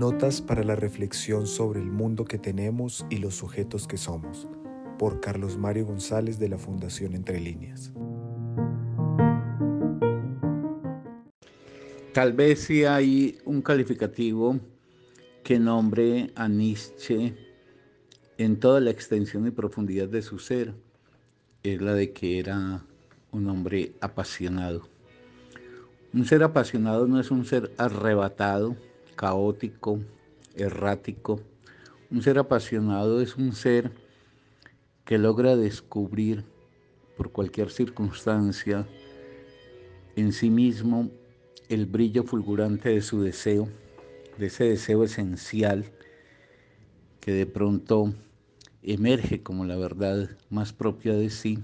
Notas para la reflexión sobre el mundo que tenemos y los sujetos que somos, por Carlos Mario González de la Fundación Entre Líneas. Tal vez si hay un calificativo que nombre a Nietzsche en toda la extensión y profundidad de su ser, es la de que era un hombre apasionado. Un ser apasionado no es un ser arrebatado, caótico, errático. Un ser apasionado es un ser que logra descubrir por cualquier circunstancia en sí mismo el brillo fulgurante de su deseo, de ese deseo esencial que de pronto emerge como la verdad más propia de sí.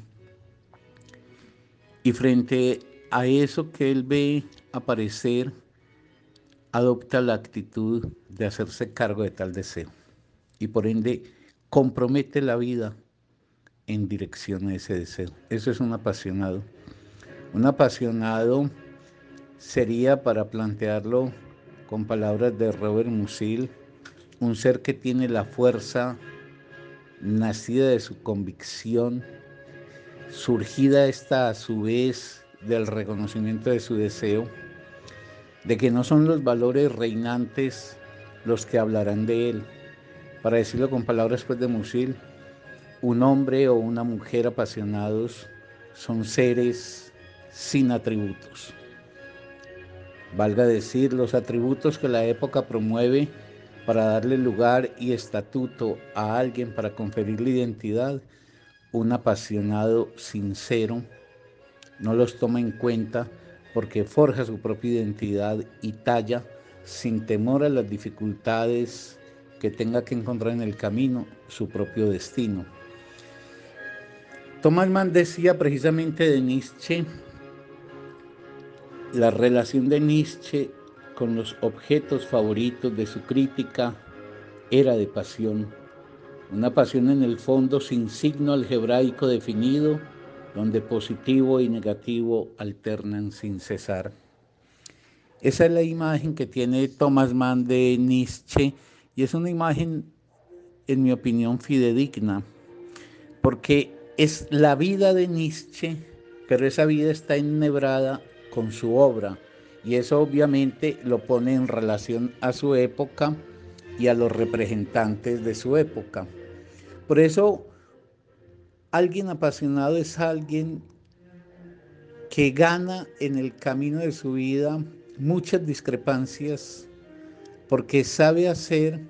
Y frente a eso que él ve aparecer, adopta la actitud de hacerse cargo de tal deseo y por ende compromete la vida en dirección a ese deseo. Eso es un apasionado. Un apasionado sería, para plantearlo con palabras de Robert Musil, un ser que tiene la fuerza nacida de su convicción, surgida esta a su vez del reconocimiento de su deseo, de que no son los valores reinantes los que hablarán de él. Para decirlo con palabras pues de Musil, un hombre o una mujer apasionados son seres sin atributos. Valga decir, los atributos que la época promueve para darle lugar y estatuto a alguien, para conferirle identidad, un apasionado sincero no los toma en cuenta porque forja su propia identidad y talla sin temor a las dificultades que tenga que encontrar en el camino su propio destino. Thomas Mann decía precisamente de Nietzsche, la relación de Nietzsche con los objetos favoritos de su crítica era de pasión, una pasión en el fondo sin signo algebraico definido, donde positivo y negativo alternan sin cesar. Esa es la imagen que tiene Thomas Mann de Nietzsche y es una imagen, en mi opinión, fidedigna, porque es la vida de Nietzsche, pero esa vida está ennebrada con su obra y eso obviamente lo pone en relación a su época y a los representantes de su época. Por eso, alguien apasionado es alguien que gana en el camino de su vida muchas discrepancias porque sabe hacer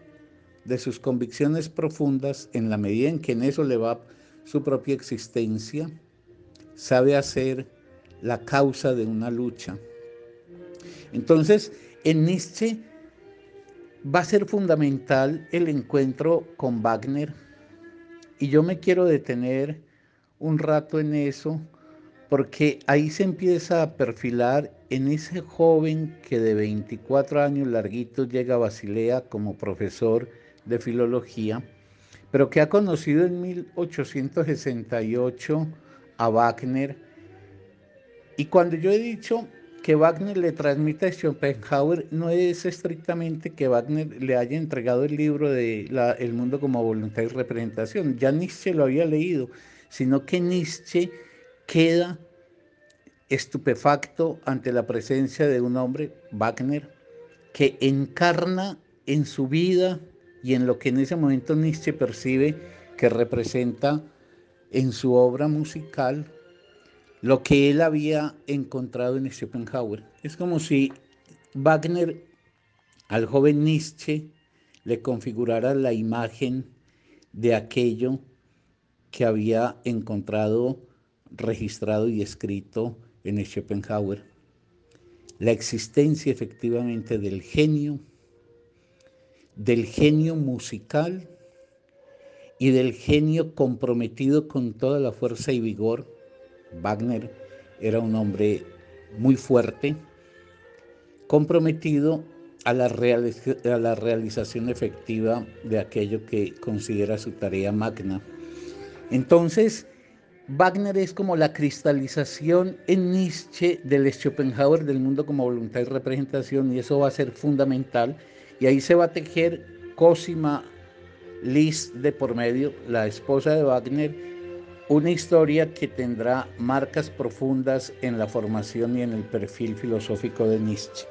de sus convicciones profundas, en la medida en que en eso le va su propia existencia, sabe hacer la causa de una lucha. Entonces, en Nietzsche va a ser fundamental el encuentro con Wagner y yo me quiero detener un rato en eso porque ahí se empieza a perfilar en ese joven que de 24 años larguitos llega a Basilea como profesor de filología, pero que ha conocido en 1868 a Wagner. Y cuando yo he dicho que Wagner le transmite a Schopenhauer no es estrictamente que Wagner le haya entregado el libro de El mundo como voluntad y representación, ya Nietzsche lo había leído, sino que Nietzsche queda estupefacto ante la presencia de un hombre, Wagner, que encarna en su vida y en lo que en ese momento Nietzsche percibe que representa en su obra musical lo que él había encontrado en Schopenhauer. Es como si Wagner al joven Nietzsche le configurara la imagen de aquello que había encontrado registrado y escrito en Schopenhauer. La existencia efectivamente del genio, del genio musical y del genio comprometido con toda la fuerza y vigor Wagner era un hombre muy fuerte, comprometido a la, realización efectiva de aquello que considera su tarea magna. Entonces, Wagner es como la cristalización en Nietzsche del Schopenhauer del mundo como voluntad y representación, y eso va a ser fundamental Y ahí se va a tejer Cosima Liszt de por medio, la esposa de Wagner, una historia que tendrá marcas profundas en la formación y en el perfil filosófico de Nietzsche.